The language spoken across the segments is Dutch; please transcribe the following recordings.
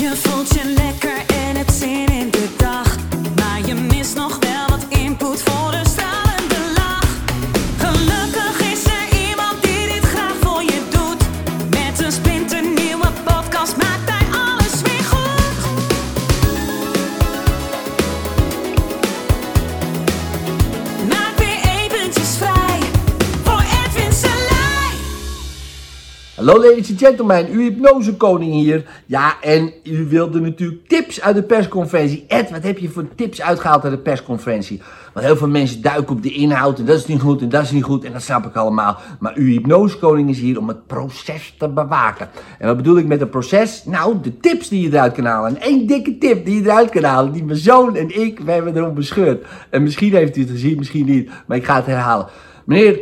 Je voelt Hallo ladies and gentlemen, uw hypnosekoning hier. Ja, en u wilde natuurlijk tips uit de persconferentie. Ed, wat heb je voor tips uitgehaald uit de persconferentie? Want heel veel mensen duiken op de inhoud en dat is niet goed en dat is niet goed en dat snap ik allemaal. Maar uw hypnosekoning is hier om het proces te bewaken. En wat bedoel ik met een proces? Nou, de tips die je eruit kan halen. En dikke tip die je eruit kan halen, die mijn zoon en ik, we hebben erom bescheurd. En misschien heeft u het gezien, misschien niet, maar ik ga het herhalen. Meneer,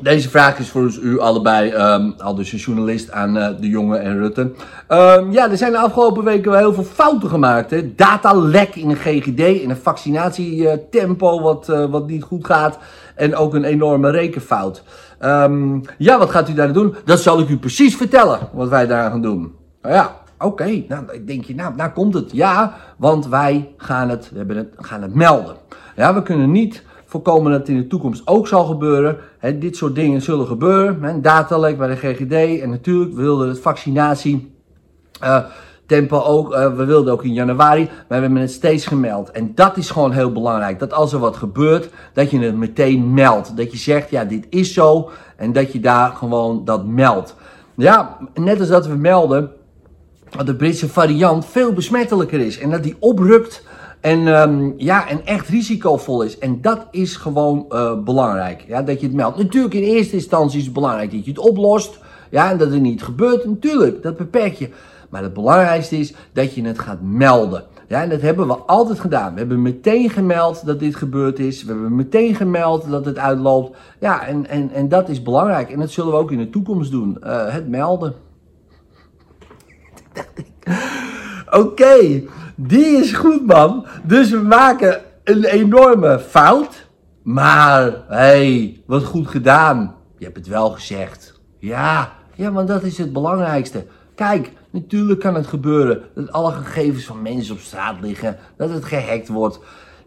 deze vraag is voor u allebei, ehm, al dus een journalist aan eh, de jongen en Rutte. Ehm, ja, er zijn de afgelopen weken wel heel veel fouten gemaakt. Hè? Datalek in een GGD, in een vaccinatietempo wat, eh, wat niet goed gaat. En ook een enorme rekenfout. Ehm, ja, wat gaat u daar doen? Dat zal ik u precies vertellen, wat wij daar gaan doen. Nou ja, oké, nou ik denk je, nou, daar komt het. Ja, want wij gaan het, we hebben het, gaan het melden. Ja, we kunnen niet voorkomen dat het in de toekomst ook zal gebeuren. Dit soort dingen zullen gebeuren. Datalek bij de GGD. En natuurlijk, we wilden het vaccinatie eh, tempo ook. eh, we wilden ook in januari. Maar we hebben het steeds gemeld. En dat is gewoon heel belangrijk. Dat als er wat gebeurt, dat je het meteen meldt. Dat je zegt, ja, dit is zo. En dat je daar gewoon dat meldt. Ja, net als dat we melden dat de Britse variant veel besmettelijker is. En dat die oprukt en, ehm, ja, en echt risicovol is. En dat is gewoon eh, belangrijk. Ja, dat je het meldt. Natuurlijk in eerste instantie is het belangrijk dat je het oplost. Ja, en dat het niet gebeurt. Natuurlijk, dat beperk je. Maar het belangrijkste is dat je het gaat melden. Ja, en dat hebben we altijd gedaan. We hebben meteen gemeld dat dit gebeurd is. We hebben meteen gemeld dat het uitloopt. Ja, en, en, en dat is belangrijk. En dat zullen we ook in de toekomst doen. Eh, het melden. Oké, die is goed man. Dus we maken een enorme fout. Maar, hey, wat goed gedaan. Je hebt het wel gezegd. Ja, ja, want dat is het belangrijkste. Kijk, natuurlijk kan het gebeuren dat alle gegevens van mensen op straat liggen. Dat het gehackt wordt.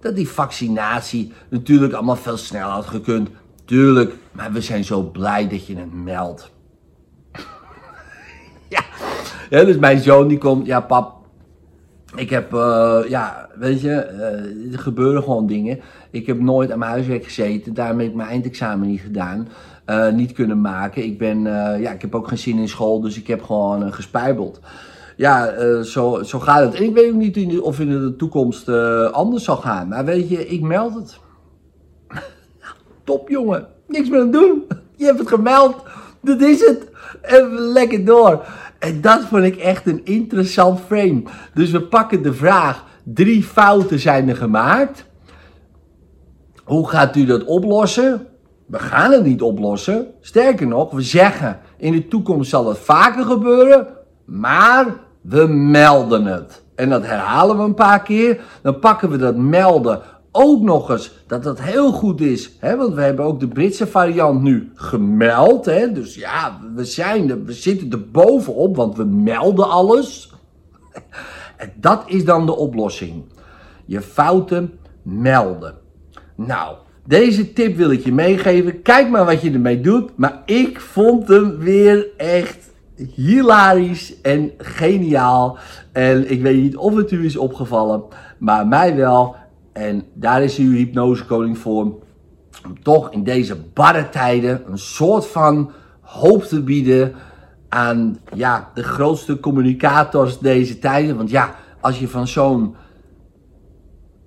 Dat die vaccinatie natuurlijk allemaal veel sneller had gekund. Tuurlijk, maar we zijn zo blij dat je het meldt. Ja. ja, dus mijn zoon die komt, ja pap, ik heb, eh, ja, weet je, eh, er gebeuren gewoon dingen. Ik heb nooit aan mijn huiswerk gezeten, daarom heb ik mijn eindexamen niet gedaan, eh, niet kunnen maken. Ik ben, ja, ik heb ook geen zin in school, dus ik heb gewoon gespijbeld. Ja, zo, zo gaat het. En ik weet ook niet de- of in de toekomst anders zal gaan. Maar weet je, ik meld het. Top jongen, niks meer aan doen. Je hebt het gemeld, dat is het. Even lekker door. En dat vond ik echt een interessant frame. Dus we pakken de vraag, drie fouten zijn er gemaakt. Hoe gaat u dat oplossen? We gaan het niet oplossen. Sterker nog, we zeggen in de toekomst zal het vaker gebeuren, maar we melden het. En dat herhalen we een paar keer. Dan pakken we dat melden ook nog eens dat dat heel goed is. Hè? Want we hebben ook de Britse variant nu gemeld. Hè? Dus ja, we, zijn er, we zitten er bovenop, want we melden alles. En dat is dan de oplossing. Je fouten melden. Nou, deze tip wil ik je meegeven. Kijk maar wat je ermee doet. Maar ik vond hem weer echt hilarisch en geniaal. En ik weet niet of het u is opgevallen, maar mij wel. En daar is uw hypnosekoning voor. Om toch in deze barre tijden een soort van hoop te bieden aan ja, de grootste communicators deze tijden. Want ja, als je van zo'n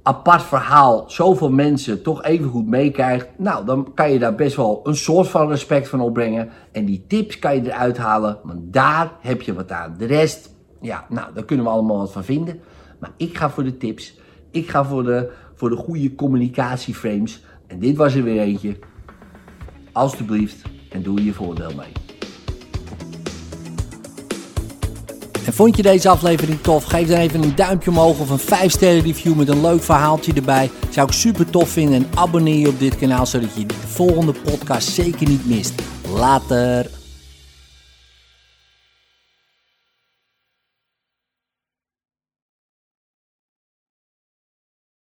apart verhaal zoveel mensen toch even goed meekrijgt, nou, dan kan je daar best wel een soort van respect van opbrengen. En die tips kan je eruit halen, want daar heb je wat aan. De rest, ja, nou, daar kunnen we allemaal wat van vinden. Maar ik ga voor de tips. Ik ga voor de, voor de goede communicatieframes. En dit was er weer eentje. Alsjeblieft, en doe je voordeel mee. En vond je deze aflevering tof? Geef dan even een duimpje omhoog of een 5 sterren review met een leuk verhaaltje erbij. Zou ik super tof vinden en abonneer je op dit kanaal zodat je de volgende podcast zeker niet mist. Later!